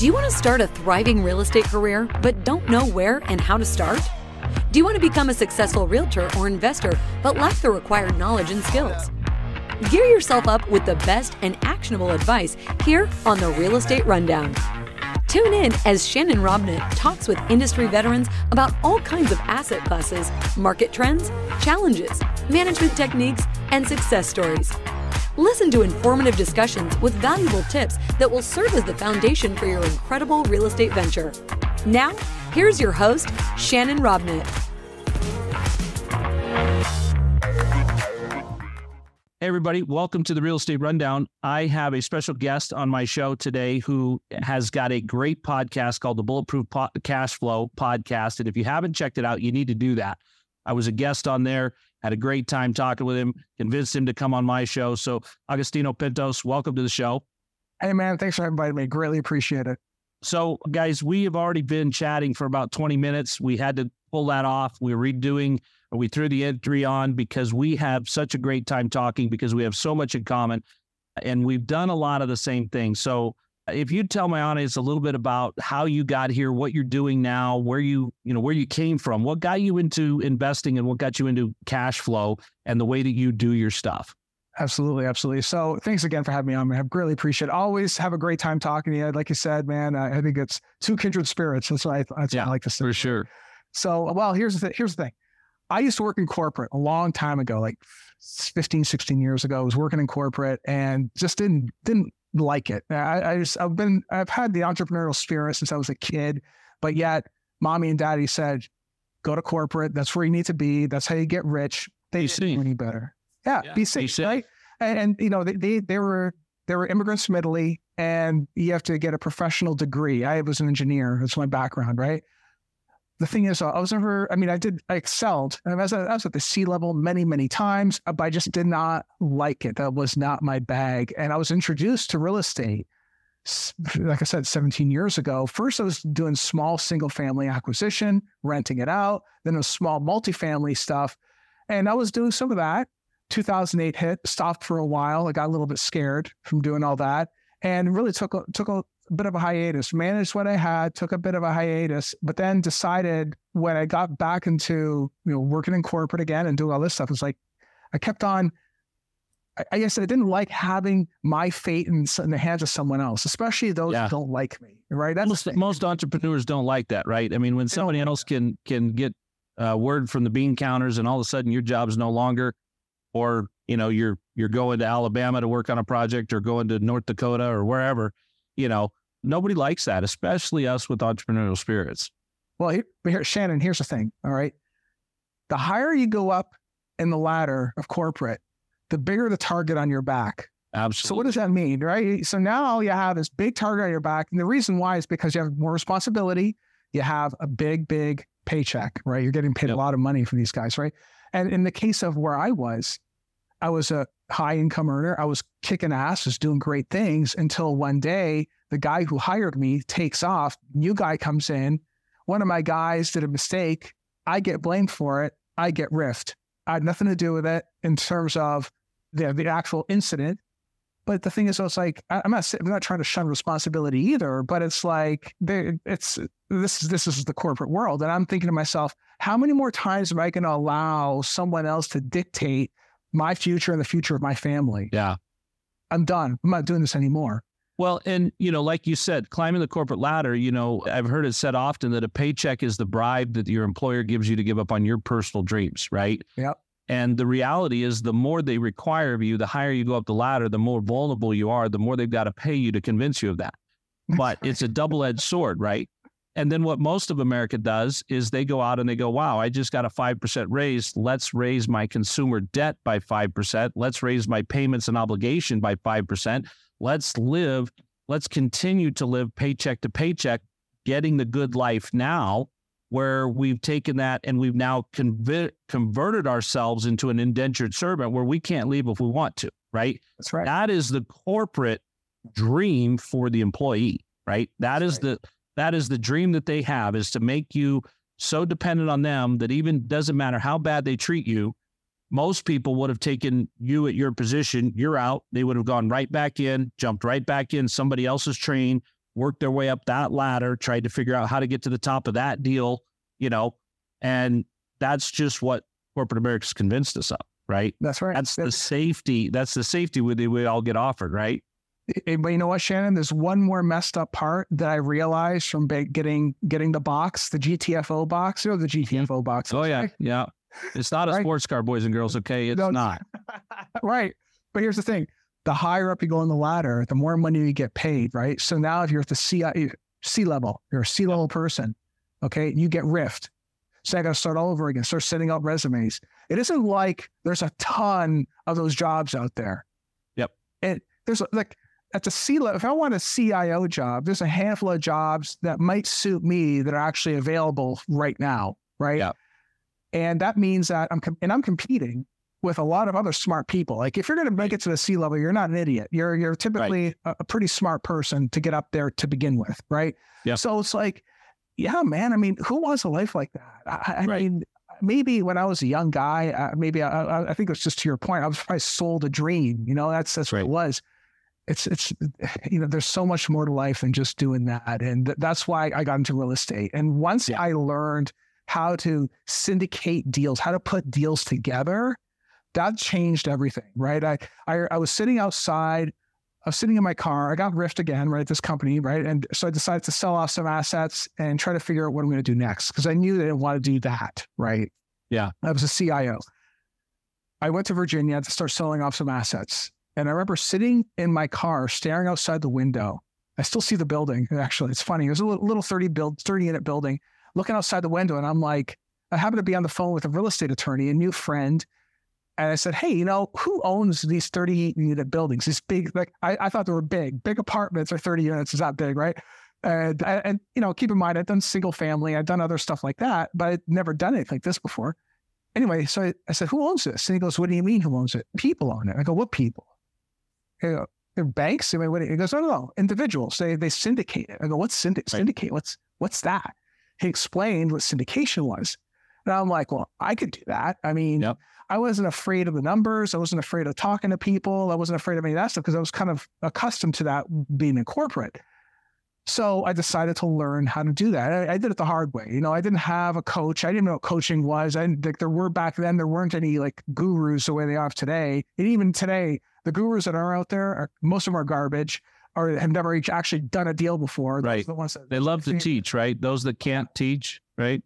Do you want to start a thriving real estate career but don't know where and how to start? Do you want to become a successful realtor or investor but lack the required knowledge and skills? Gear yourself up with the best and actionable advice here on the Real Estate Rundown. Tune in as Shannon Robnett talks with industry veterans about all kinds of asset classes, market trends, challenges, management techniques, and success stories. Listen to informative discussions with valuable tips that will serve as the foundation for your incredible real estate venture. Now, here's your host, Shannon Robnett. Hey, everybody, welcome to the Real Estate Rundown. I have a special guest on my show today who has got a great podcast called the Bulletproof po- Cash Flow Podcast. And if you haven't checked it out, you need to do that. I was a guest on there, had a great time talking with him, convinced him to come on my show. So, Agostino Pintus, welcome to the show. Hey, man, thanks for inviting me. Greatly appreciate it. So, guys, we have already been chatting for about 20 minutes. We had to pull that off. We're redoing we threw the entry on because we have such a great time talking because we have so much in common and we've done a lot of the same things. So if you tell my audience a little bit about how you got here, what you're doing now, where you, you know, where you came from, what got you into investing and what got you into cash flow and the way that you do your stuff. Absolutely, absolutely. So thanks again for having me on, man. I really appreciate it. Always have a great time talking to you. Like you said, man, I think it's two kindred spirits. That's what I, that's yeah, what I like to say. For sure. So, well, here's the th- here's the thing. I used to work in corporate a long time ago, like 15, 16 years ago. I was working in corporate and just didn't didn't like it. I, I just I've been I've had the entrepreneurial spirit since I was a kid, but yet mommy and daddy said, go to corporate. That's where you need to be. That's how you get rich. They didn't do any better. Yeah, yeah be safe, right? And, and you know they, they they were they were immigrants from Italy, and you have to get a professional degree. I was an engineer. That's my background, right? The thing is, I was never, I mean, I did, I excelled. I was, I was at the C level many, many times, uh, but I just did not like it. That was not my bag. And I was introduced to real estate, like I said, 17 years ago. First, I was doing small single family acquisition, renting it out, then was small multifamily stuff. And I was doing some of that. 2008 hit, stopped for a while. I got a little bit scared from doing all that and really took a, took a bit of a hiatus, managed what I had, took a bit of a hiatus, but then decided when I got back into you know working in corporate again and doing all this stuff, it's like I kept on. I, I guess I didn't like having my fate in, in the hands of someone else, especially those yeah. who don't like me. Right? That's most, most entrepreneurs don't like that, right? I mean, when somebody else can can get uh, word from the bean counters, and all of a sudden your job's no longer, or you know you're you're going to Alabama to work on a project, or going to North Dakota, or wherever, you know, Nobody likes that, especially us with entrepreneurial spirits. Well, here, here, Shannon, here's the thing. All right. The higher you go up in the ladder of corporate, the bigger the target on your back. Absolutely. So what does that mean, right? So now all you have this big target on your back, and the reason why is because you have more responsibility. You have a big, big paycheck, right? You're getting paid yep. a lot of money from these guys, right? And in the case of where I was, I was a high income earner. I was kicking ass, was doing great things until one day the guy who hired me takes off. New guy comes in. One of my guys did a mistake. I get blamed for it. I get riffed. I had nothing to do with it in terms of the, the actual incident. But the thing is, it's like I'm not I'm not trying to shun responsibility either. But it's like it's this is this is the corporate world, and I'm thinking to myself, how many more times am I going to allow someone else to dictate my future and the future of my family? Yeah, I'm done. I'm not doing this anymore. Well, and you know, like you said, climbing the corporate ladder, you know, I've heard it said often that a paycheck is the bribe that your employer gives you to give up on your personal dreams, right? Yep. And the reality is the more they require of you, the higher you go up the ladder, the more vulnerable you are, the more they've got to pay you to convince you of that. But it's a double-edged sword, right? And then what most of America does is they go out and they go, wow, I just got a 5% raise. Let's raise my consumer debt by 5%. Let's raise my payments and obligation by 5%. Let's live, let's continue to live paycheck to paycheck, getting the good life now, where we've taken that and we've now conv- converted ourselves into an indentured servant where we can't leave if we want to, right? That's right. That is the corporate dream for the employee, right? That That's is right. the that is the dream that they have is to make you so dependent on them that even doesn't matter how bad they treat you, most people would have taken you at your position. You're out. They would have gone right back in, jumped right back in somebody else's train, worked their way up that ladder, tried to figure out how to get to the top of that deal, you know, and that's just what corporate America's convinced us of, right? That's right. That's, the safety. That's the safety we, we all get offered, right? But you know what, Shannon? There's one more messed up part that I realized from getting getting the box, the GTFO box, or the GTFO box. Oh yeah, yeah. It's not a right. sports car, boys and girls. Okay, it's no, not. right. But here's the thing: the higher up you go on the ladder, the more money you get paid. Right. So now, if you're at the C uh, C level, you're a C level person. Okay, you get riffed. So I got to start all over again. Start sending out resumes. It isn't like there's a ton of those jobs out there. Yep. And there's like at the C level, if I want a CIO job, there's a handful of jobs that might suit me that are actually available right now. Right. Yeah. And that means that I'm, com- and I'm competing with a lot of other smart people. Like if you're going to make it to the C level, you're not an idiot. You're, you're typically right. a, a, pretty smart person to get up there to begin with. Right. Yeah. So it's like, yeah, man. I mean, who wants a life like that? I, I right. mean, maybe when I was a young guy, uh, maybe I, I, think it's just to your point. I was probably sold a dream. You know, that's that's right. what it was. It's it's you know, there's so much more to life than just doing that, and th- that's why I got into real estate. And once yeah. I learned how to syndicate deals, how to put deals together, that changed everything, right? I, I, I was sitting outside, I was sitting in my car. I got riffed again, right? At this company, right? And so I decided to sell off some assets and try to figure out what I'm going to do next because I knew I didn't want to do that, right? Yeah. I was a CIO. I went to Virginia to start selling off some assets. And I remember sitting in my car, staring outside the window. I still see the building. Actually, it's funny. It was a little, little 30 build, 30 unit building looking outside the window and I'm like, I happen to be on the phone with a real estate attorney, a new friend. And I said, Hey, you know, who owns these 30 unit buildings? These big, like, I, I thought they were big. Big apartments are 30 units is that big, right? And, and, you know, keep in mind, I've done single family, I've done other stuff like that, but I'd never done anything like this before. Anyway, so I, I said, Who owns this? And he goes, What do you mean who owns it? People own it. I go, What people? Go, They're banks. I mean, what? He goes, No, no, no, individuals. They, they syndicate it. I go, What's. Syndicate? What's, what's that? He explained what syndication was. And I'm like, well, I could do that. I mean, yep. I wasn't afraid of the numbers. I wasn't afraid of talking to people. I wasn't afraid of any of that stuff because I was kind of accustomed to that being in corporate. So I decided to learn how to do that. I, I, did it the hard way. You know, I didn't have a coach. I didn't know what coaching was. I like there were back then. There weren't any like gurus the way they are today. And even today, the gurus that are out there are most of them are garbage or have never actually done a deal before. Right. The ones that, they love to teach, right? Those that can't teach, right?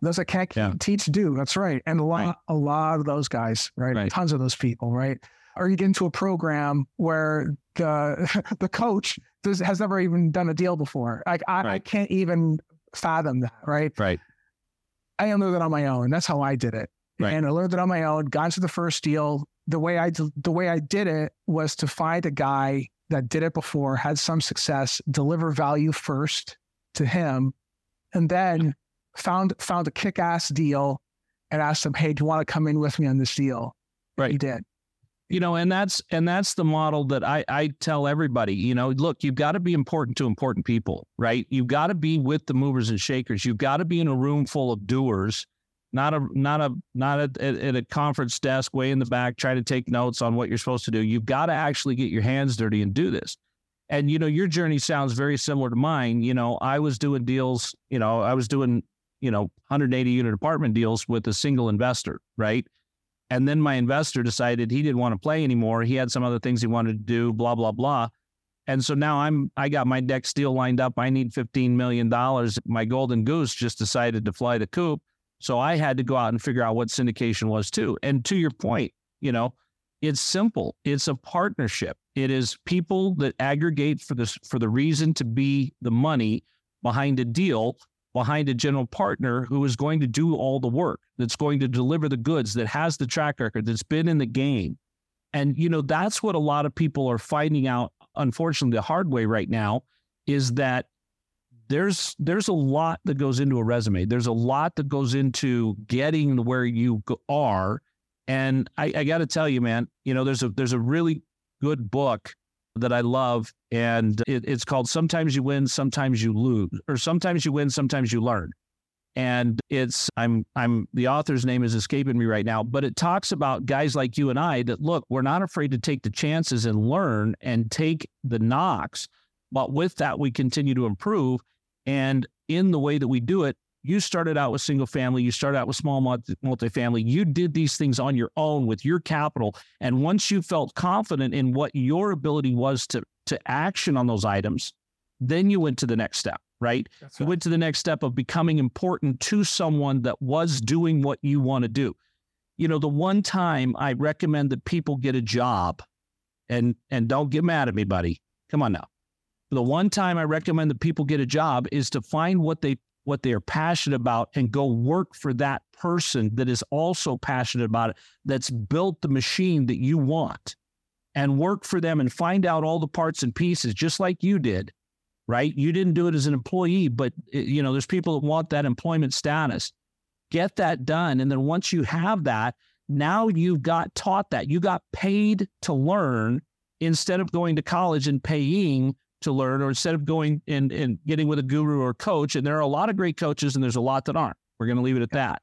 Those that can't yeah. teach do. That's right. And a lot, right. a lot of those guys, right? right? Tons of those people, right? Or you get into a program where the the coach does, has never even done a deal before. Like I, right. I can't even fathom that, right? Right. I learned that on my own. That's how I did it. Right. And I learned it on my own. Got into the first deal. The way I the way I did it was to find a guy that did it before, had some success, deliver value first to him, and then found found a kick-ass deal and asked him, "Hey, do you want to come in with me on this deal?" Right. He did. You know, and that's and that's the model that I I tell everybody. You know, look, you've got to be important to important people, right? You've got to be with the movers and shakers. You've got to be in a room full of doers not a not a not at, at, a conference desk way in the back trying to take notes on what you're supposed to do. You've got to actually get your hands dirty and do this. And you know your journey sounds very similar to mine. You know i was doing deals you know i was doing you know 180 unit apartment deals with a single investor right? And then my investor decided he didn't want to play anymore. He had some other things he wanted to do blah blah blah. And so now i'm i got my next deal lined up. I need 15 million dollars. My golden goose just decided to fly the coop so I had to go out and figure out what syndication was too. And to your point, you know, it's simple. It's a partnership. It is people that aggregate for this for the reason to be the money behind a deal, behind a general partner who is going to do all the work, that's going to deliver the goods, that has the track record, that's been in the game. And you know, that's what a lot of people are finding out, unfortunately, the hard way right now, is that there's there's a lot that goes into a resume. There's a lot that goes into getting where you are. And I, I got to tell you, man, you know, there's a there's a really good book that I love, and it, it's called "Sometimes You Win, Sometimes You Lose," or "Sometimes You Win, Sometimes You Learn." And it's I'm I'm the author's name is escaping me right now, but it talks about guys like you and I that look, we're not afraid to take the chances and learn and take the knocks But with that, we continue to improve. And in the way that we do it, you started out with single family, you started out with small multi- multifamily. You did these things on your own with your capital. And once you felt confident in what your ability was to, to action on those items, then you went to the next step, right? That's You went to the next step of becoming important to someone that was doing what you want to do. You know, the one time I recommend that people get a job, and and don't get mad at me, buddy. Come on now. The one time I recommend that people get a job is to find what they what they are passionate about and go work for that person that is also passionate about it, that's built the machine that you want, and work for them and find out all the parts and pieces, just like you did right? You didn't do it as an employee, but eh, you know, there's people that want that employment status. Get that done. And then once you have that, now you've got taught that. You got paid to learn instead of going to college and paying to learn, or instead of going and, and getting with a guru or coach. And there are a lot of great coaches and there's a lot that aren't. We're going to leave it at that.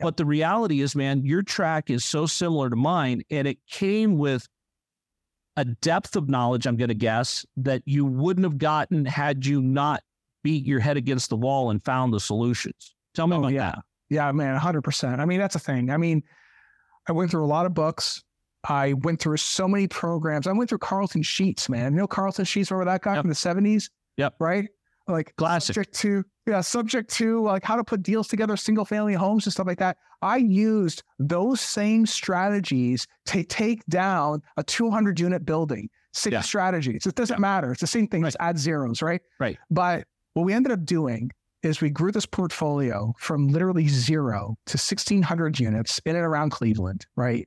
But the reality is, man, your track is so similar to mine, and it came with a depth of knowledge, I'm going to guess, that you wouldn't have gotten had you not beat your head against the wall and found the solutions. Tell me Oh, about yeah. that. Yeah, man, hundred percent. I mean, that's a thing. I mean, I went through a lot of books. I went through so many programs. I went through Carleton Sheets, man. You know Carleton Sheets, remember that guy Yep. from the seventies? Yep. Right? Like Classic. subject to yeah, subject to like how to put deals together, single family homes and stuff like that. I used those same strategies to take down a 200 unit building. Six Yeah. strategies. It doesn't matter. It's the same thing. Right. Just add zeros, right? Right. But what we ended up doing is we grew this portfolio from literally zero to 1,600 units in and around Cleveland, right?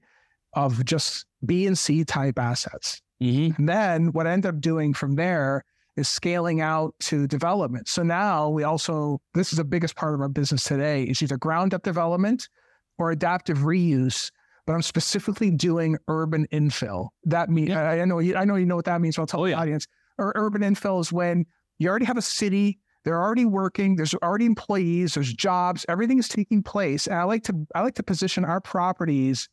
Of just B and C type assets. Mm-hmm. And then what I ended up doing from there is scaling out to development. So now we also, this is the biggest part of our business today, is either ground up development or adaptive reuse. But I'm specifically doing urban infill. That means Yeah. I, I know you, I know you know what that means. So I'll tell Oh, the yeah. audience. Ur- urban infill is when you already have a city, they're already working, there's already employees, there's jobs, everything is taking place. And I like to I like to position our properties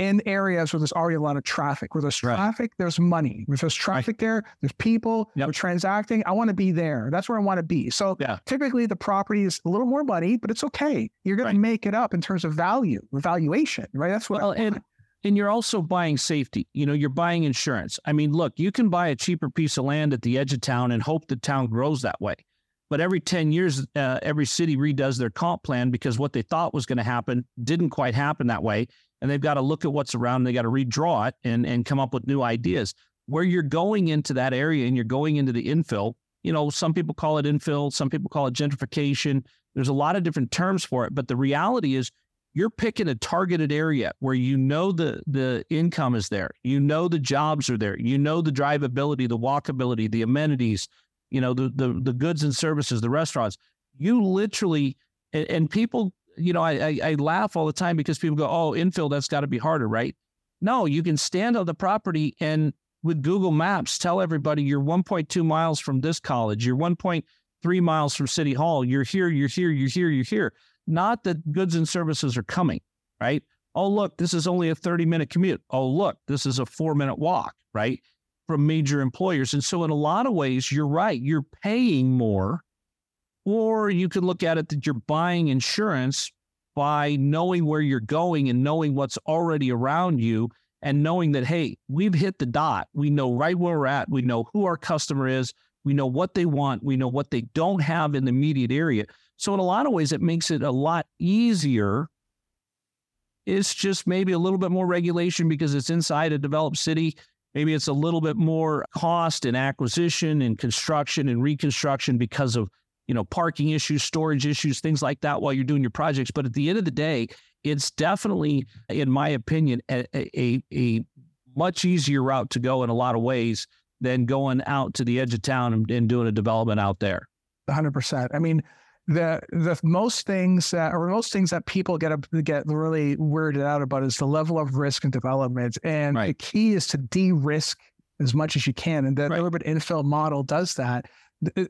in areas where there's already a lot of traffic. Where there's Right. traffic, there's money. If there's traffic there, there's people, Yep. we're transacting. I want to be there. That's where I want to be. So Yeah. typically the property is a little more money, but it's okay. You're going Right. to make it up in terms of value, valuation, right? That's what Well, and and you're also buying safety. You know, you're buying insurance. I mean, look, you can buy a cheaper piece of land at the edge of town and hope the town grows that way. But every 10 years, uh, every city redoes their comp plan because what they thought was going to happen didn't quite happen that way. And they've got to look at what's around. And they got to redraw it and, and come up with new ideas. Where you're going into that area and you're going into the infill, you know, some people call it infill, some people call it gentrification. There's a lot of different terms for it. But the reality is, you're picking a targeted area where you know the the income is there you know the jobs are there you know the drivability the walkability the amenities you know the the, the goods and services the restaurants you literally and, and people you know I, I i laugh all the time because people go oh infill that's got to be harder right no you can stand on the property and with google maps tell everybody you're 1.2 miles from this college you're 1.3 miles from city hall you're here you're here you're here you're here not that goods and services are coming, right? Oh, look, this is only a 30 minute commute. Oh, look, this is a four minute walk, right? From major employers. And so, in a lot of ways, you're right. You're paying more, or you could look at it that you're buying insurance by knowing where you're going and knowing what's already around you and knowing that, hey, we've hit the dot. We know right where we're at. We know who our customer is. We know what they want. We know what they don't have in the immediate area. So, in a lot of ways, it makes it a lot easier. It's just maybe a little bit more regulation because it's inside a developed city. Maybe it's a little bit more cost and acquisition and construction and reconstruction because of you know parking issues, storage issues, things like that while you're doing your projects. But at the end of the day, it's definitely, in my opinion, a, a, a much easier route to go in a lot of ways than going out to the edge of town and, and doing a development out there. hundred percent. I mean, the the most things that or most things that people get get really weirded out about is the level of risk and development. And the key is to de-risk as much as you can. And the Right. urban infill model does that.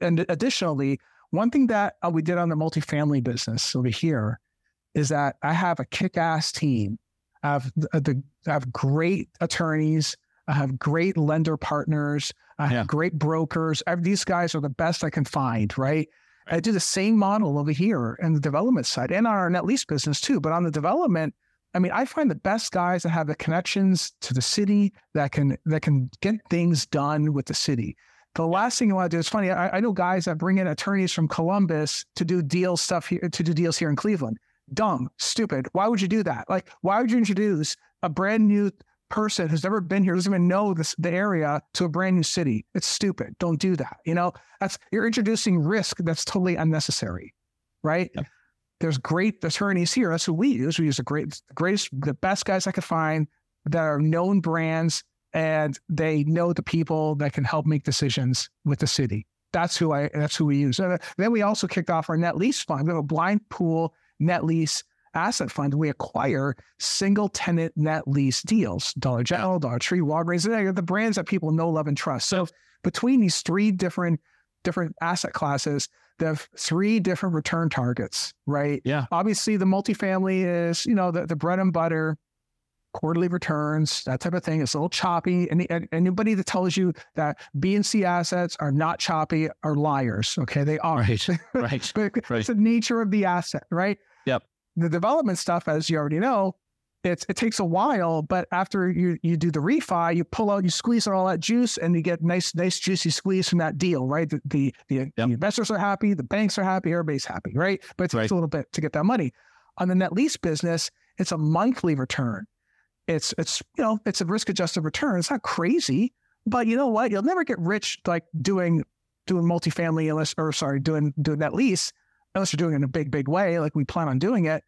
And additionally, one thing that uh, we did on the multifamily business over here is that I have a kick-ass team. I have the, the I have great attorneys. I have great lender partners. I have Yeah. great brokers. I- These guys are the best I can find, right? I do the same model over here in the development side and on our net lease business too. But on the development, I mean, I find the best guys that have the connections to the city that can that can get things done with the city. The last thing you want to do is funny. I, I know guys that bring in attorneys from Columbus to do deal stuff here to do deals here in Cleveland. Dumb, stupid. Why would you do that? Like, why would you introduce a brand new person who's never been here, doesn't even know this, the area, to a brand new city? It's stupid. Don't do that. You know, that's you're introducing risk that's totally unnecessary, right? Yep. There's great attorneys here. That's who we use. We use the great, the greatest, the best guys I could find that are known brands and they know the people that can help make decisions with the city. That's who I. That's who we use. And uh, then we also kicked off our net lease fund. We have a blind pool net lease asset fund. We acquire single tenant net lease deals. Dollar General, Dollar Tree, Walgreens. They're the brands that people know, love, and trust. So between these three different different asset classes, they have three different return targets. Right. Yeah. Obviously, the multifamily is you know the the bread and butter quarterly returns, that type of thing. It's a little choppy. And, and anybody that tells you that B and C assets are not choppy are liars. Okay, they are. Right. Right. but Right. it's the nature of the asset, right? Yep. The development stuff, as you already know, it's it takes a while, but after you you do the refi, you pull out, you squeeze out all that juice, and you get nice, nice juicy squeeze from that deal, right? The the, the, the investors are happy, the banks are happy, everybody's happy, right? But it takes Right. a little bit to get that money. On the net lease business, it's a monthly return. It's it's you know it's a risk adjusted return. It's not crazy, but you know what? You'll never get rich like doing doing multifamily unless or sorry doing doing net lease unless you're doing it in a big big way like we plan on doing it.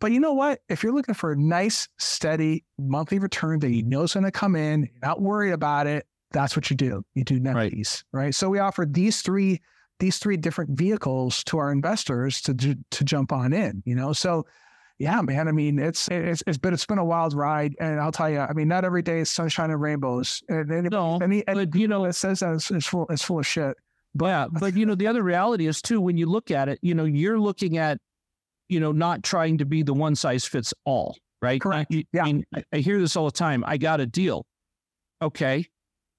But you know what? If you're looking for a nice, steady monthly return that you know is going to come in, not worried about it, that's what you do. You do net Right. lease, right? So we offer these three these three different vehicles to our investors to to jump on in. You know, so yeah, man. I mean, it's it's it's been it's been a wild ride, and I'll tell you. I mean, not every day is sunshine and rainbows. And any, No, any, any but you know, it says that is, is full is full of shit. yeah, but you know, the other reality is too when you look at it, you know, you're looking at, you know, not trying to be the one size fits all, right? Correct. I, Yeah. I mean, I hear this all the time. I got a deal. Okay.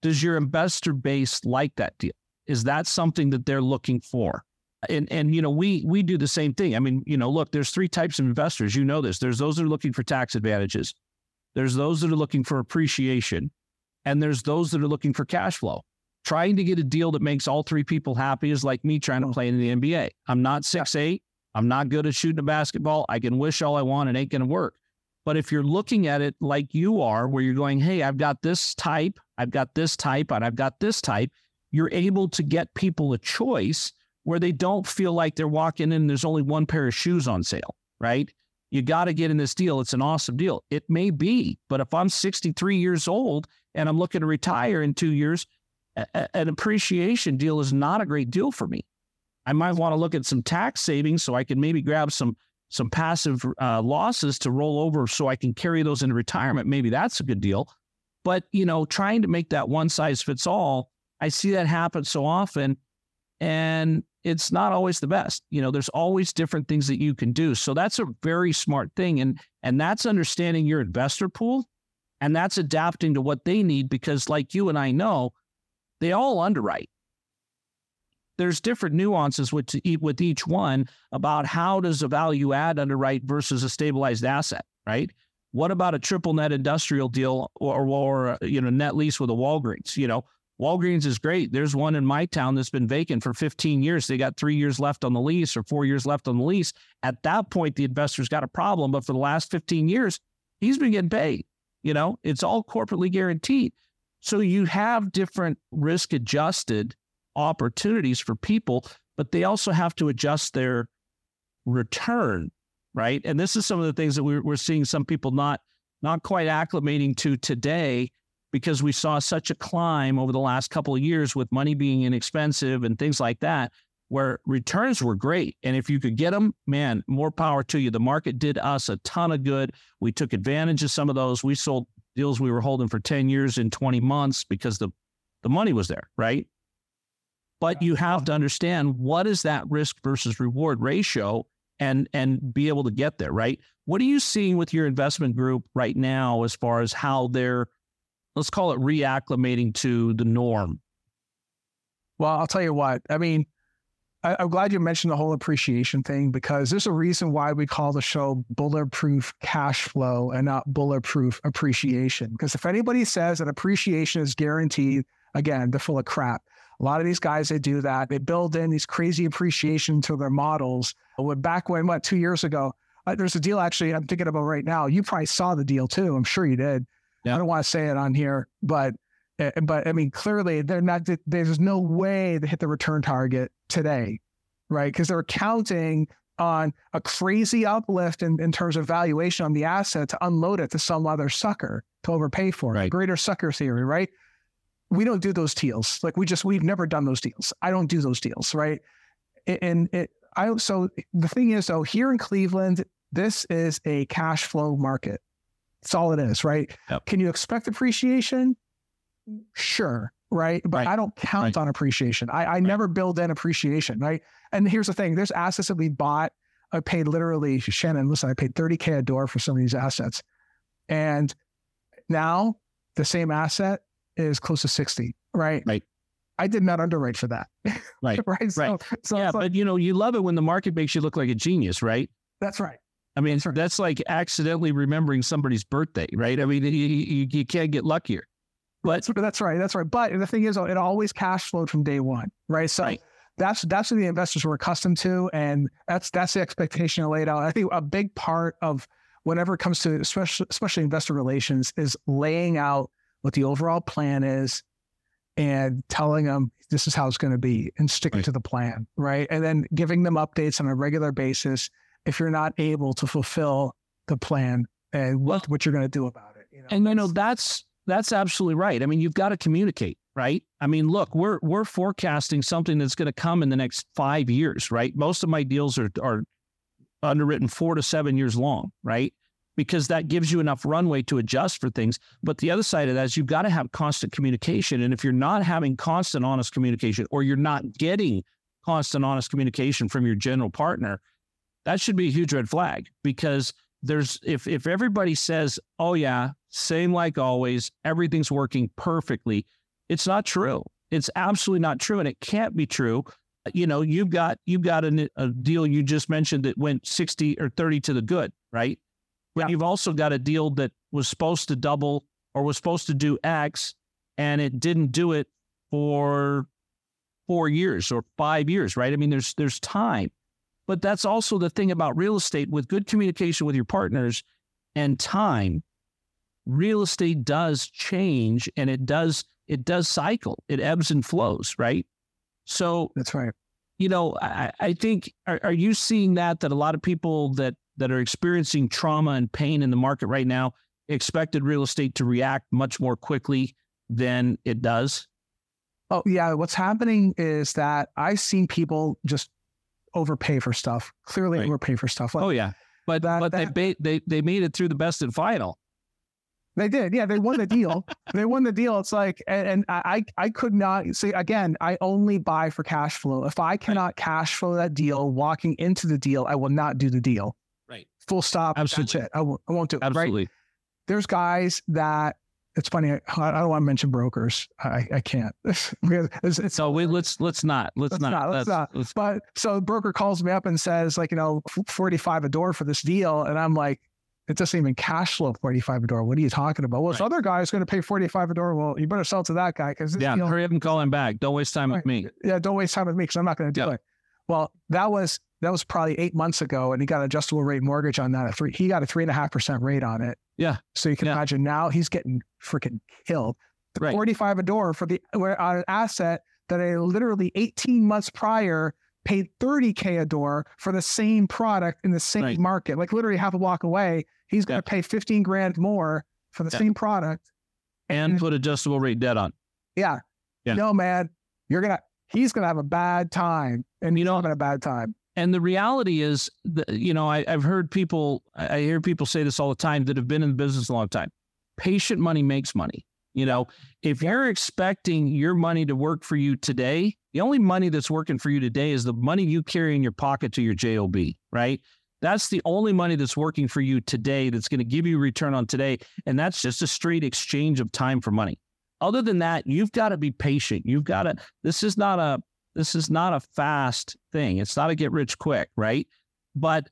Does your investor base like that deal? Is that something that they're looking for? And and you know, we we do the same thing. I mean, you know, look, there's three types of investors. You know this. There's those that are looking for tax advantages. There's those that are looking for appreciation, and there's those that are looking for cash flow. Trying to get a deal that makes all three people happy is like me trying to mm. play in the NBA. I'm not six eight. I'm not good at shooting a basketball. I can wish all I want. It ain't going to work. But if you're looking at it like you are, where you're going, hey, I've got this type, I've got this type, and I've got this type, you're able to get people a choice where they don't feel like they're walking in there's only one pair of shoes on sale, right? You got to get in this deal. It's an awesome deal. It may be, but if I'm 63 years old and I'm looking to retire in two years, a- an appreciation deal is not a great deal for me. I might want to look at some tax savings so I can maybe grab some some passive uh, losses to roll over so I can carry those into retirement. Maybe that's a good deal. But you know, trying to make that one size fits all, I see that happen so often, and it's not always the best. You know, there's always different things that you can do. So that's a very smart thing, and and that's understanding your investor pool, and that's adapting to what they need because, like you and I know, they all underwrite there's different nuances with with each one about how does a value add underwrite versus a stabilized asset, right? What about a triple net industrial deal or or you know net lease with a Walgreens? You know, Walgreens is great. There's one in my town that's been vacant for 15 years. They got three years left on the lease or four years left on the lease. At that point, the investor's got a problem. But for the last 15 years, he's been getting paid. You know, it's all corporately guaranteed. So you have different risk adjusted opportunities for people, but they also have to adjust their return, right? And this is some of the things that we're, we're seeing some people not not quite acclimating to today because we saw such a climb over the last couple of years with money being inexpensive and things like that where returns were great. And if you could get them man more power to you. The market did us a ton of good. We took advantage of some of those. We sold deals we were holding for 10 years in 20 months because the the money was there right? But you have to understand what is that risk versus reward ratio and and be able to get there right? What are you seeing with your investment group right now as far as how they're let's call it reacclimating to the norm Well, I'll tell you what. I mean, I, am glad you mentioned the whole appreciation thing because there's a reason why we call the show bulletproof cash flow and not bulletproof appreciation. Because if anybody says that appreciation is guaranteed, again, they're full of crap. A lot of these guys, they do that. They build in these crazy appreciation to their models. But back when, what, two years ago, uh, there's a deal actually I'm thinking about right now. You probably saw the deal too. I'm sure you did. I don't want to say it on here, but Eh, but I mean, clearly they're not. There's no way they hit the return target today, right? Because they're counting on a crazy uplift in, in terms of valuation on the asset to unload it to some other sucker to overpay for it. Right. Greater sucker theory, right? We don't do those deals. Like we just we've never done those deals. I don't do those deals, right? And it I so the thing is though, here in Cleveland, this is a cash flow market. That's all it is, right? Yep. Can you expect appreciation? Sure. Right. But Right. I don't count Right. on appreciation. I, I never build in appreciation. Right. And here's the thing there's assets that we bought. I paid literally, Shannon, listen, I paid 30K a door for some of these assets. And now the same asset is close to 60. Right. Right. I did not underwrite for that. Right. right. So, Right. so yeah, like- but you know, you love it when the market makes you look like a genius, right? that's right. I mean, That's like accidentally remembering somebody's birthday, right? I mean, you, you, you can't get luckier. But That's, that's right. That's right. But the thing is, it always cash flowed from day one, right? So Right. that's that's what the investors were accustomed to, and that's that's the expectation I laid out. I think a big part of whenever it comes to especially especially investor relations is laying out what the overall plan is and telling them this is how it's going to be and sticking Right. to the plan, right? And then giving them updates on a regular basis if you're not able to fulfill the plan and what, Well- what you're going to do about it. You know? and you know That's- that's that's absolutely right. I mean, you've got to communicate, right? I mean, look, we're we're forecasting something that's going to come in the next five years, right? Most of my deals are are underwritten four to seven years long, right? Because that gives you enough runway to adjust for things. But the other side of that is you've got to have constant communication. And if you're not having constant, honest communication, or you're not getting constant, honest communication from your general partner, that should be a huge red flag because there's if if everybody says, "Oh yeah, same like always, everything's working perfectly," it's not true. It's absolutely not true, and it can't be true. You know, you've got you've got a, a deal you just mentioned that went sixty or thirty to the good, right? But Yeah. you've also got a deal that was supposed to double or was supposed to do X, and it didn't do it for four years or five years, right? I mean, there's there's time. But that's also the thing about real estate with good communication with your partners and time. Real estate does change and it does it does cycle. It ebbs and flows, right? So, that's right. you know, I, I think are, are you seeing that that a lot of people that that are experiencing trauma and pain in the market right now expected real estate to react much more quickly than it does? Oh yeah, what's happening is that I've seen people just overpay for stuff. Clearly Right. overpay for stuff. Like, Oh yeah, but that- but that- they they they made it through the best and final. They did. Yeah, they won the deal. they won the deal. It's like, and, and I I could not see again. I only buy for cash flow. If I cannot cash flow that deal, walking into the deal, I will not do the deal. Right. Full stop. Absolutely. That's it. I won't, I won't do it. Right. Absolutely. There's guys that it's funny. I, I don't want to mention brokers. I I can't. It's, it's So we, let's let's not let's, Let's not, not, let's not. let's- But so broker calls me up and says, like, you know, 45 a door for this deal. And I'm like, it doesn't even cash flow 45 a door. What are you talking about? Well, this other guy is going to pay 45 a door. Well, you better sell to that guy because yeah, deal, hurry up and call him back. Don't waste time with me. yeah, don't waste time with me because I'm not going to do Yeah. it. Well, that was that was probably eight months ago, and he got an adjustable rate mortgage on that. At three, he got a three and a half percent rate on it. Yeah. So you can Yeah. imagine now he's getting freaking killed. Right. 45 a door for the on an asset that I literally 18 months prior paid 30k a door for the same product in the same Right. market, like literally half a block away. He's going Yeah. to pay 15 grand more for the Yeah. same product. And put adjustable rate debt on. Yeah. Yeah. No, man, you're gonna. He's gonna have a bad time, and you know, having a bad time. And the reality is, that, you know, I, I've heard people, I I hear people say this all the time that have been in the business a long time. Patient money makes money. You know, if you're expecting your money to work for you today, the only money that's working for you today is the money you carry in your pocket to your JOB, right? That's the only money that's working for you today that's going to give you return on today. And that's just a straight exchange of time for money. Other than that, you've got to be patient. You've got to. This is not a. This is not a fast thing. It's not a get rich quick, right? But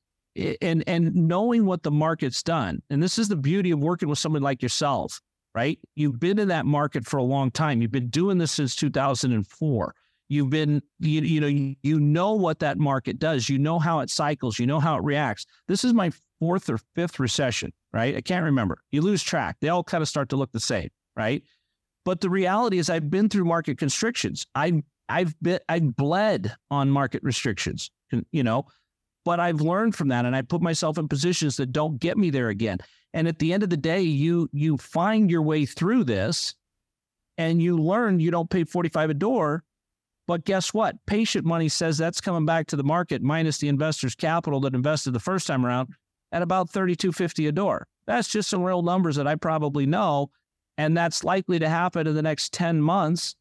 and and knowing what the market's done, and this is the beauty of working with someone like yourself, right? You've been in that market for a long time. You've been doing this since 2004. You've been, you, you know, you, you know what that market does. You know how it cycles. You know how it reacts. This is my fourth or fifth recession, right? I can't remember. You lose track. They all kind of start to look the same, right? But the reality is, I've been through market constrictions. I I've been I've bled on market restrictions, you know, but I've learned from that and I put myself in positions that don't get me there again. And at the end of the day, you you find your way through this and you learn you don't pay 45 a door. But guess what? Patient money says that's coming back to the market minus the investor's capital that invested the first time around at about 32.50 a door. That's just some real numbers that I probably know and that's likely to happen in the next 10 months.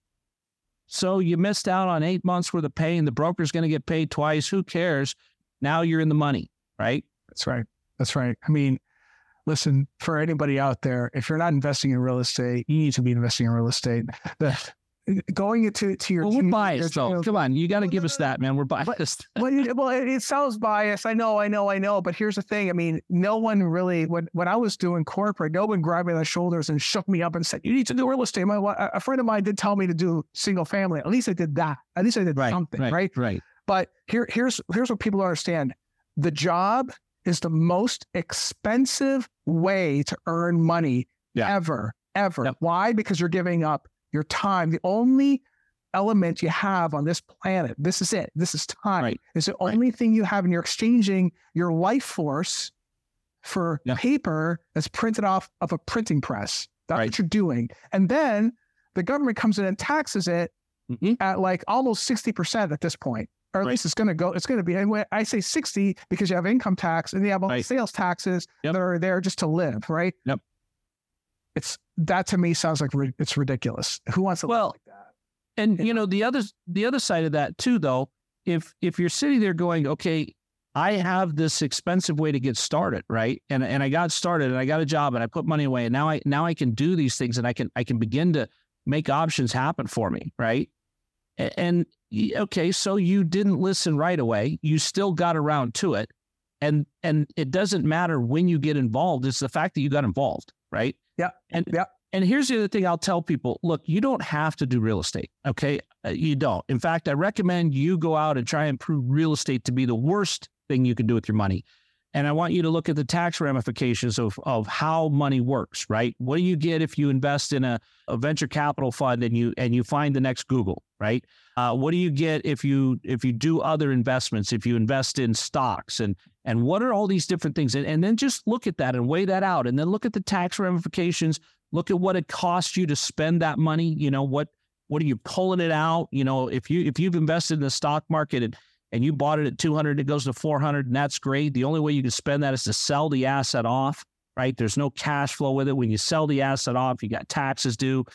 So you missed out on 8 months worth of pay and the broker's going to get paid twice. Who cares? Now you're in the money, right? That's right. That's right. I mean, listen, for anybody out there, if you're not investing in real estate, you need to be investing in real estate. Going into to your well, we're biased though. Come on, you got to give us that, man. We're biased. well, it, well, it, it, sounds biased. I know, I know, I know. But here's the thing. I mean, no one really when when I was doing corporate, no one grabbed me on the shoulders and shook me up and said, "You need to do real estate." My a friend of mine did tell me to do single family. At least I did that. At least I did right, something. Right. Right. Right. But here, here's here's what people understand: the job is the most expensive way to earn money yeah. ever, ever. Yep. Why? Because you're giving up your time. The only element you have on this planet, this is it. This is time. Right. It's the right. only thing you have, and you're exchanging your life force for yep. paper that's printed off of a printing press. That's right. what you're doing. And then the government comes in and taxes it mm-hmm. at like almost 60% at this point or at right. least it's going to go. It's going to be. And I say sixty because you have income tax and you have all right. the sales taxes yep. that are there just to live, right? Yep. It's that to me sounds like it's ridiculous. Who wants to well, like that? And you know the other the other side of that too, though, if if you're sitting there going, okay, I have this expensive way to get started, right? And and I got started and I got a job and I put money away and now I now I can do these things and I can I can begin to make options happen for me, right? And okay, so you didn't listen right away. You still got around to it. And and it doesn't matter when you get involved, it's the fact that you got involved, right? Yeah. And yeah. And here's the other thing I'll tell people, look, you don't have to do real estate, okay? Uh, you don't. In fact, I recommend you go out and try and prove real estate to be the worst thing you can do with your money. And I want you to look at the tax ramifications of, of how money works, right? What do you get if you invest in a, a venture capital fund and you and you find the next Google, right? Uh, what do you get if you if you do other investments, if you invest in stocks and and what are all these different things? And, and then just look at that and weigh that out. And then look at the tax ramifications. Look at what it costs you to spend that money. You know, what what are you pulling it out? You know, if you if you've invested in the stock market and and you bought it at 200, it goes to 400, and that's great. The only way you can spend that is to sell the asset off, right? There's no cash flow with it. When you sell the asset off, you got taxes due.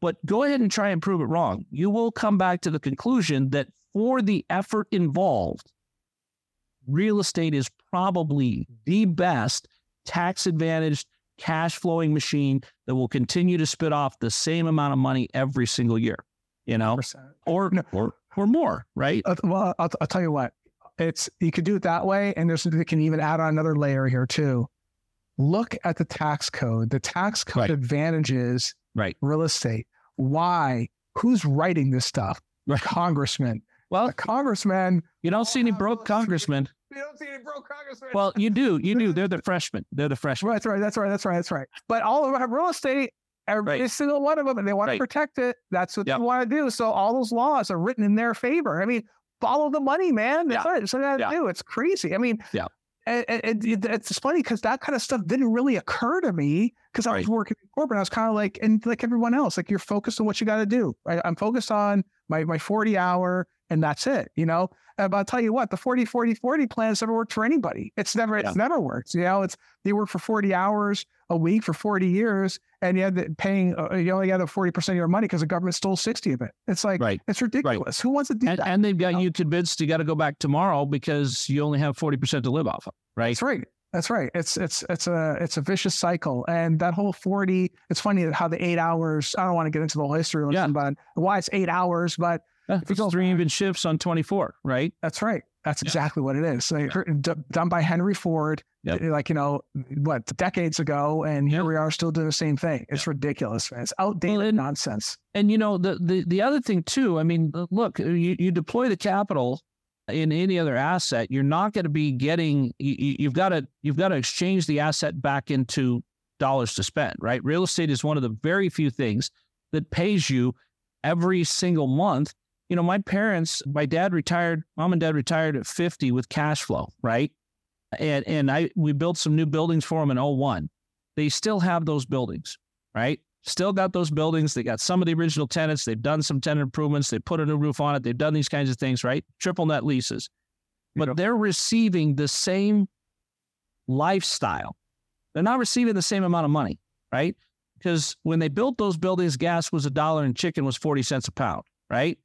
But go ahead and try and prove it wrong. You will come back to the conclusion that for the effort involved, real estate is probably the best tax advantaged cash flowing machine that will continue to spit off the same amount of money every single year, you know, or, No. or, or more, right? Uh, well, I'll, I'll tell you what. It's you could do it that way, and there's something you can even add on another layer here too. Look at the tax code. The tax code Right. advantages Right. real estate. Why? Who's writing this stuff? Right. Congressman. Well, congressman. you don't see any broke congressmen. We don't see any broke congressmen. Well, you do. You do. They're the freshmen. They're the freshmen. Right, that's right. That's right. That's right. That's right. But all of them have real estate, every Right. single one of them, and they want Right. to protect it. That's what Yep. they want to do. So all those laws are written in their favor. I mean, follow the money, man. That's Yeah. what, gotta Yeah. do. It's crazy. I mean, Yeah. And, and- and it's funny because that kind of stuff didn't really occur to me because I was Right. working in corporate. I was kind of like, and like everyone else, like you're focused on what you got to do. Right? I'm focused on my my 40 hour, and that's it. You know, Uh, but I'll tell you what, the 40 40 40 plan has never worked for anybody. It's never it's never worked. You know, it's you work for 40 hours a week for 40 years, and you had the paying uh, you only got 40 percent of your money because the government stole 60 of it. It's like Right. it's ridiculous. Who wants to do And, that? and they've got you convinced you got to go back tomorrow because you only have 40% to live off of, right? That's right. That's right. It's it's it's a it's a vicious cycle, and that whole forty. It's funny how the eight hours. I don't want to get into the whole history of Yeah. but why it's eight hours. But Yeah, If three back- even shifts on 24, right? that's right. That's Yeah. exactly what it is. So, d- done by Henry Ford, Yep. Eh, like you know what decades ago, and here we are still doing the same thing. It's ridiculous, man. It's outdated Well, and- nonsense. And you know the the the other thing too. I mean, look, eh, you, you deploy the capital in any other asset, you're not going to be getting. You- you've got to you've got to exchange the asset back into dollars to spend, right? Real estate is one of the very few things that pays you every single month. You know, my parents, my dad retired, mom and dad retired at 50 with cash flow, right? And and I we built some new buildings for them in 01. They still have those buildings, right? Still got those buildings. They got some of the original tenants. They've done some tenant improvements. They put a new roof on it. They've done these kinds of things, right? Triple net leases. But they're receiving the same lifestyle. They're not receiving the same amount of money, right? Because when they built those buildings, gas was a dollar and chicken was 40 cents a pound, right?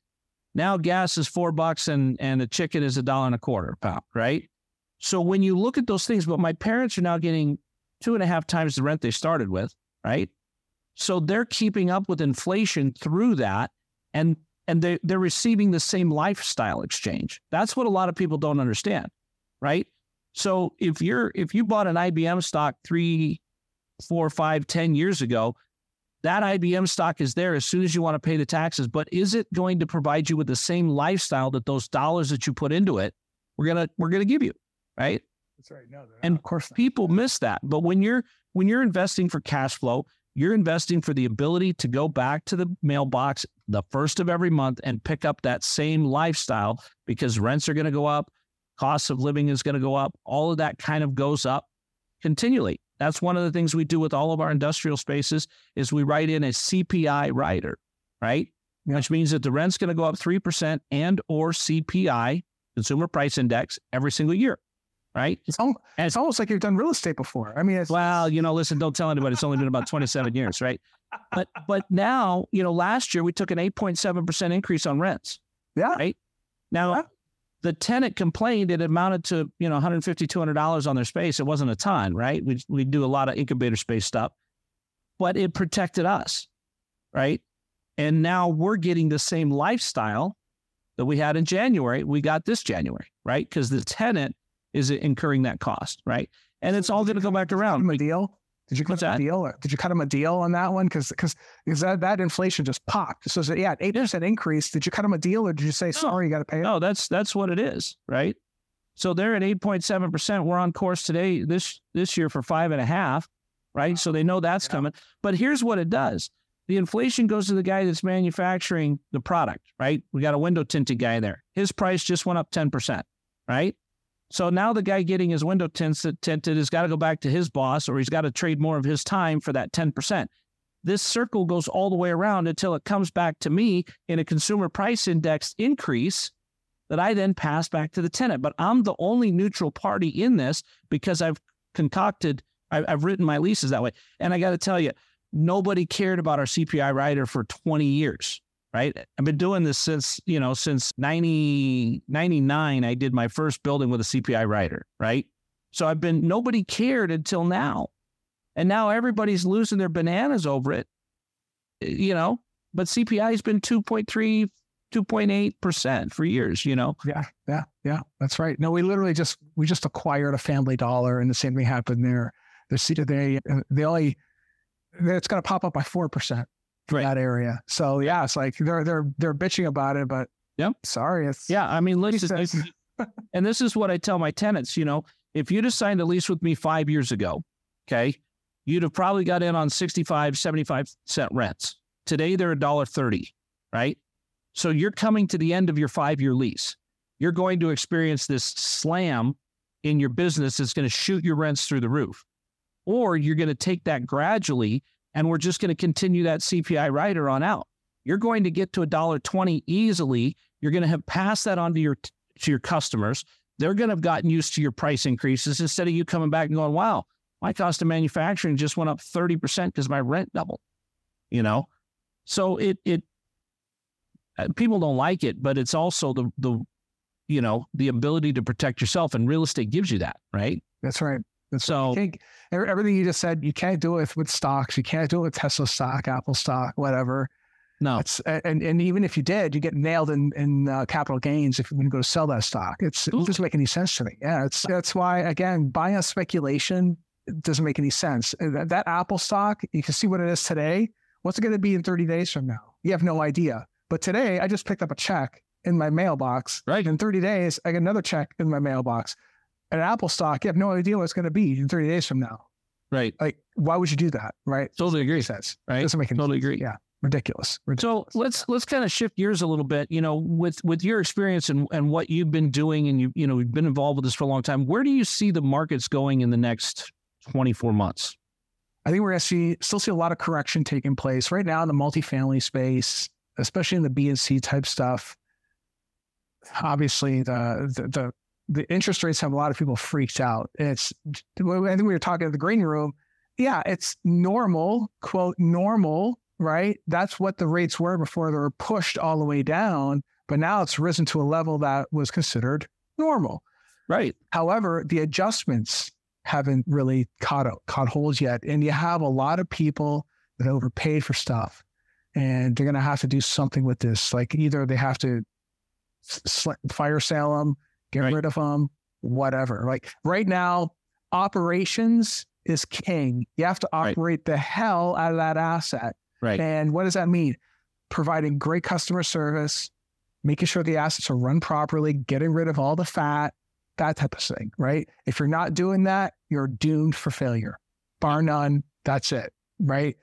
Now gas is four bucks and, and a chicken is a dollar and a quarter a pound, right? So when you look at those things, but my parents are now getting two and a half times the rent they started with, right? So they're keeping up with inflation through that, and and they they're receiving the same lifestyle exchange. That's what a lot of people don't understand, right? So if you're if you bought an IBM stock three, four, five, ten years ago, that IBM stock is there as soon as you want to pay the taxes. But is it going to provide you with the same lifestyle that those dollars that you put into it, we're gonna we're gonna give you, right? That's right. No, And of course, people miss that. But when you're when you're investing for cash flow, you're investing for the ability to go back to the mailbox the first of every month and pick up that same lifestyle because rents are going to go up, cost of living is going to go up, all of that kind of goes up continually. That's one of the things we do with all of our industrial spaces is we write in a CPI rider, right? Yeah. Which means that the rent's going to go up 3% and or CPI, consumer price index every single year, right? It's, al- And- it's almost like you've done real estate before. I mean, it's Well, you know, listen, don't tell anybody. It's only been about 27 years, right? But but now, you know, last year we took an 8.7% increase on rents. yeah, right? Now, Yeah. The tenant complained it amounted to, you know, 150 $200 on their space. It wasn't a ton, right? We we do a lot of incubator space stuff. But it protected us, right? And now we're getting the same lifestyle that we had in January. We got this January, right? Because the tenant is incurring that cost, right? And it's all going to go back around. deal. Did you cut What's him that? a deal? Or did you cut him a deal on that one? Because because that, that inflation just popped. So so, yeah, eight percent increase. Did you cut him a deal, or did you say sorry, you got to pay it? No, that's that's what it is, right? So they're at eight point seven percent. We're on course today this this year for five and a half, right? So they know that's Yeah. coming. But here's what it does: the inflation goes to the guy that's manufacturing the product, right? We got a window tinted guy there. His price just went up ten percent, right? So now the guy getting his window tinted, has got to go back to his boss, or he's got to trade more of his time for that ten percent. This circle goes all the way around until it comes back to me in a consumer price index increase that I then pass back to the tenant. But I'm the only neutral party in this because I've concocted, I've written my leases that way. And I got to tell you, nobody cared about our CPI rider for 20 years, right? I've been doing this since, you know, since 90, 99, I did my first building with a CPI rider, right? So I've been, nobody cared until now. And now everybody's losing their bananas over it, you know, but CPI has been 2.3, 2.8% for years, you know? Yeah, yeah, yeah. That's right. No, we literally just we just acquired a Family Dollar, and the same thing happened there. The seat they uh, they only it's going to pop up by four percent for Right. that area. So yeah, it's like they're they're they're bitching about it, but Yep. sorry, it's Yeah, I mean, listen, says- if- and this is what I tell my tenants. You know, if you'd have signed a lease with me five years ago, okay, you'd have probably got in on 65, 75 cent rents. Today they're a dollar thirty, right? So you're coming to the end of your five year lease. You're going to experience this slam in your business that's going to shoot your rents through the roof. Or you're going to take that gradually and we're just going to continue that CPI rider on out. You're going to get to a dollar twenty easily. You're going to have passed that on to your to your customers. They're going to have gotten used to your price increases instead of you coming back and going, "Wow, my cost of manufacturing just went up thirty percent because my rent doubled." You know, so it it uh, people don't like it, but it's also the the you know the ability to protect yourself, and real estate gives you that, right? that's right. That's So- everything you just said, you can't do it with, stocks. You can't do it with Tesla stock, Apple stock, whatever. No, It's and and even if you did, you get nailed in in uh, capital gains if you're going to go sell that stock. It's it doesn't make any sense to me. Yeah, it's that's why again buying on speculation doesn't make any sense. That, that Apple stock, you can see what it is today. What's it going to be in 30 days from now? You have no idea. But today, I just picked up a check in my mailbox. Right. In 30 days, I get another check in my mailbox. An Apple stock, you have no idea what it's going to be in 30 days from now. right. Like, why would you do that? Right? Totally agree. Sense. Right. Doesn't make any Totally sense. agree. Yeah. Ridiculous. So let's let's kind of shift gears a little bit. You know, with with your experience and and what you've been doing, and you you know you've been involved with this for a long time. Where do you see the markets going in the next twenty four months? I think we're going to see still see a lot of correction taking place right now in the multifamily space, especially in the B and C type stuff. Obviously, the the the, the interest rates have a lot of people freaked out. It's I think we were talking in the green room. Yeah, it's normal, quote normal, right? That's what the rates were before they were pushed all the way down, but now it's risen to a level that was considered normal. Right. However, the adjustments haven't really caught caught hold yet, and you have a lot of people that overpaid for stuff, and they're going to have to do something with this. Like either they have to sl- fire sale them, get Right. rid of them, whatever. Like right now, operations is king. You have to Right. operate the hell out of that asset. Right. And what does that mean? Providing great customer service, making sure the assets are run properly, getting rid of all the fat, that type of thing, right? If you're not doing that, you're doomed for failure. Bar none, that's it, right?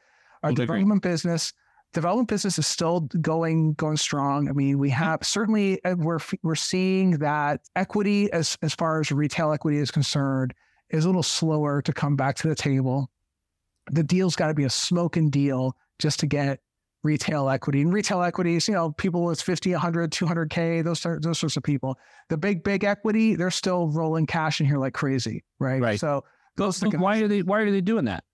Our agree. development business, development business is still going going strong. I mean, we have certainly uh, we're we're seeing that equity as as far as retail equity is concerned is a little slower to come back to the table. The deal's got to be a smoking deal just to get retail equity. And retail equities, you know, people with 50, 100, 200K, those, those sorts of people. The big, big equity, they're still rolling cash in here like crazy, right? Right. So those are. Why are they Why are they doing that?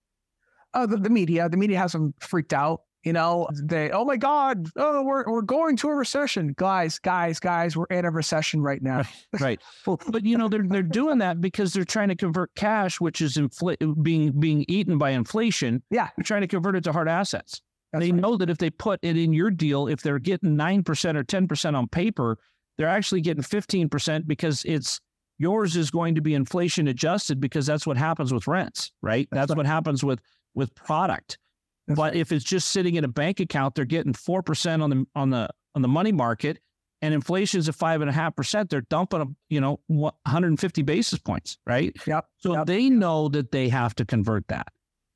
Oh, the, the media, the media has them freaked out. You know, they, oh my God, oh, we're, we're going to a recession. Guys, guys, guys, we're in a recession right now. Right. But you know they're they're doing that because they're trying to convert cash, which is infl- being being eaten by inflation. Yeah. They're trying to convert it to hard assets. That's they right. know that if they put it in your deal, if they're getting nine percent or ten percent on paper, they're actually getting fifteen percent because it's yours is going to be inflation adjusted because that's what happens with rents, right? That's That's, right. what happens with with product. That's but if it's just sitting in a bank account, they're getting four percent on the on the on the money market, and inflation is at five and a half percent. They're dumping them, you know, one hundred and fifty basis points, right? Yep. So Yep. they know that they have to convert that.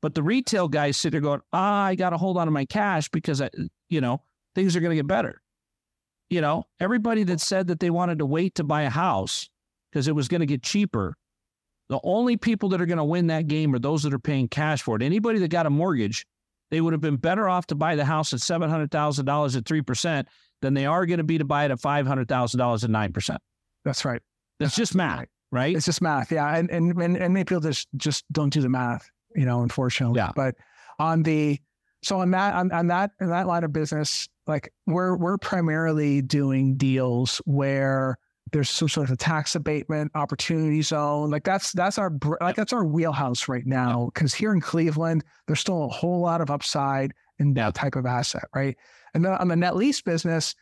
But the retail guys sit there going, ah, I got to hold on to my cash because I, you know, things are going to get better. You know, everybody that said that they wanted to wait to buy a house because it was going to get cheaper, the only people that are going to win that game are those that are paying cash for it. Anybody that got a mortgage, they would have been better off to buy the house at seven hundred thousand dollars at three percent than they are going to be to buy it at five hundred thousand dollars at nine percent. That's right. That's just math, right. It's just math. Yeah. And, and, and, and many people just, just don't do the math, you know, unfortunately. Yeah. But on the, so on that, on, on that, in that line of business, like we're, we're primarily doing deals where there's some sort of tax abatement opportunity zone. Like that's, that's our, like that's our wheelhouse right now. Cause here in Cleveland, there's still a whole lot of upside in that type of asset. Right. And then on the net lease business,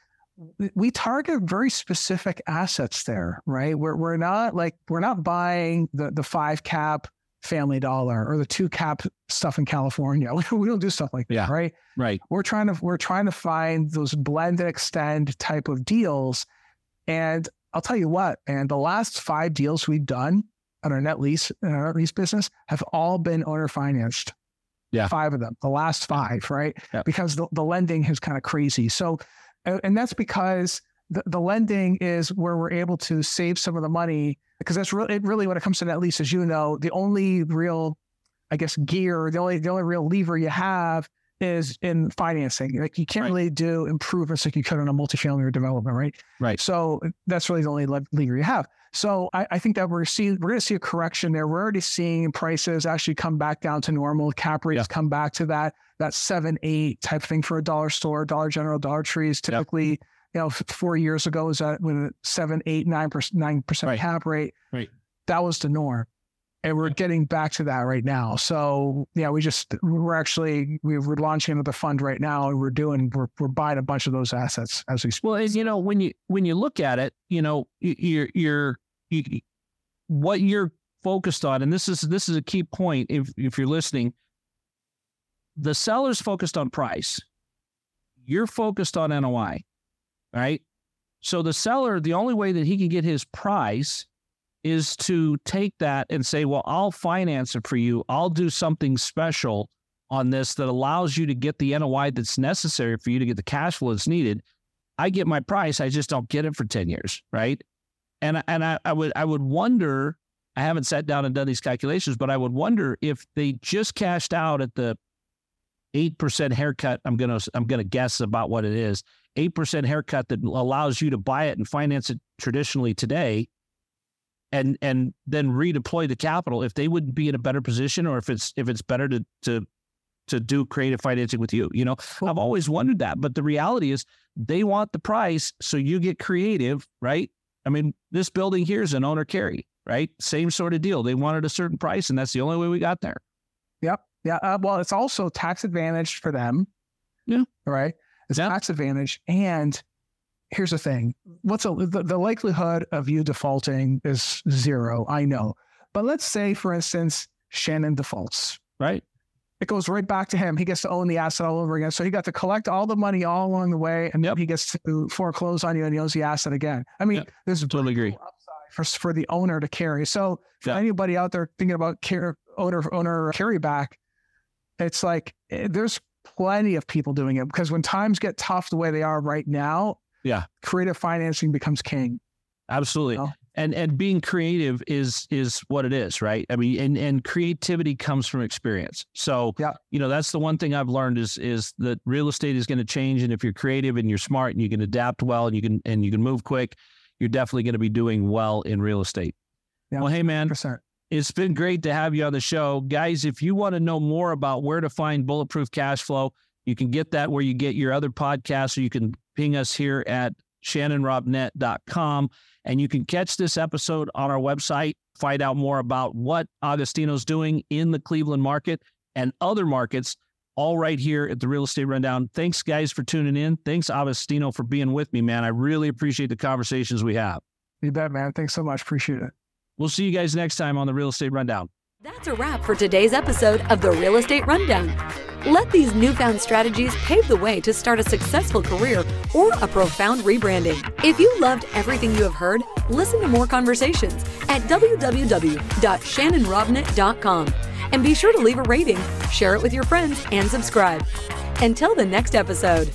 we- we target very specific assets there, right? We're we're not like we're not buying the the five cap family dollar or the two cap stuff in California. We don't do stuff like that, Yeah. right? right. We're trying to we're trying to find those blend and extend type of deals. And I'll tell you what, and the last five deals we've done on our net lease in our net lease business have all been owner financed. Yeah. Five of them, the last five, right? Yeah. Because the, the lending is kind of crazy. So and and that's because the, the lending is where we're able to save some of the money because that's really it really when it comes to net lease, as you know, the only real, I guess, gear, the only the only real lever you have is in financing. Like you can't Right. really do improvements like you could on a multifamily or development, right? Right. So that's really the only lever you have. So I, I think that we're seeing we're going to see a correction there. We're already seeing prices actually come back down to normal. Cap rates Yeah. come back to that that seven eight type thing for a dollar store, Dollar General, Dollar Tree is typically you know four years ago was that with a seven eight nine percent nine percent cap rate. Right. That was the norm. And we're getting back to that right now. So yeah, we just we're actually we're launching another fund right now, and we're doing we're we're buying a bunch of those assets as we speak. Well, and you know when you when you look at it, you know you're you're you, what you're focused on, and this is this is a key point if if you're listening. The seller's focused on price. You're focused on NOI, right? So the seller, the only way that he can get his price is to take that and say, well, I'll finance it for you. I'll do something special on this that allows you to get the NOI that's necessary for you to get the cash flow that's needed. I get my price, I just don't get it for 10 years, right? And and I, I would I would wonder, I haven't sat down and done these calculations, but I would wonder if they just cashed out at the eight percent haircut. I'm gonna I'm gonna guess about what it is. Eight percent haircut that allows you to buy it and finance it traditionally today and and then redeploy the capital if they wouldn't be in a better position or if it's if it's better to to to do creative financing with you you know? I've always wondered that but the reality is they want the price so you get creative right? I mean this building here is an owner carry right? Same sort of deal. They wanted a certain price and that's the only way we got there. Yep. Yeah uh, well it's also tax advantage for them. Yeah. Right? It's yeah. tax advantage and here's the thing. What's a, the, the likelihood of you defaulting is zero i know. But let's say for instance shannon defaults right? It goes right back to him. He gets to own the asset all over again. So he got to collect all the money all along the way and yep. he gets to foreclose on you and he owns the asset again. I mean yep. there's totally agree. for, for the owner to carry. So for yep. anybody out there thinking about care, owner owner carry back it's like eh, there's plenty of people doing it because when times get tough the way they are right now yeah. Creative financing becomes king. Absolutely. You know? And and being creative is is what it is, right? I mean, and and creativity comes from experience. So, yeah. you know, that's the one thing I've learned is is that real estate is going to change and if you're creative and you're smart and you can adapt well and you can and you can move quick, you're definitely going to be doing well in real estate. Yeah, well, hey man, 100%. it's been great to have you on the show. Guys, if you want to know more about where to find bulletproof cash flow, you can get that where you get your other podcasts, or you can ping us here at shannonrobnett.com. And you can catch this episode on our website, find out more about what Agostino's doing in the Cleveland market and other markets, all right here at the Real Estate Rundown. Thanks, guys, for tuning in. Thanks, Agostino, for being with me, man. I really appreciate the conversations we have. You bet, man. Thanks so much. Appreciate it. We'll see you guys next time on the Real Estate Rundown. That's a wrap for today's episode of the Real Estate Rundown. Let these newfound strategies pave the way to start a successful career or a profound rebranding. If you loved everything you have heard, listen to more conversations at www.shannonrobnett.com. And be sure to leave a rating, share it with your friends, and subscribe. Until the next episode.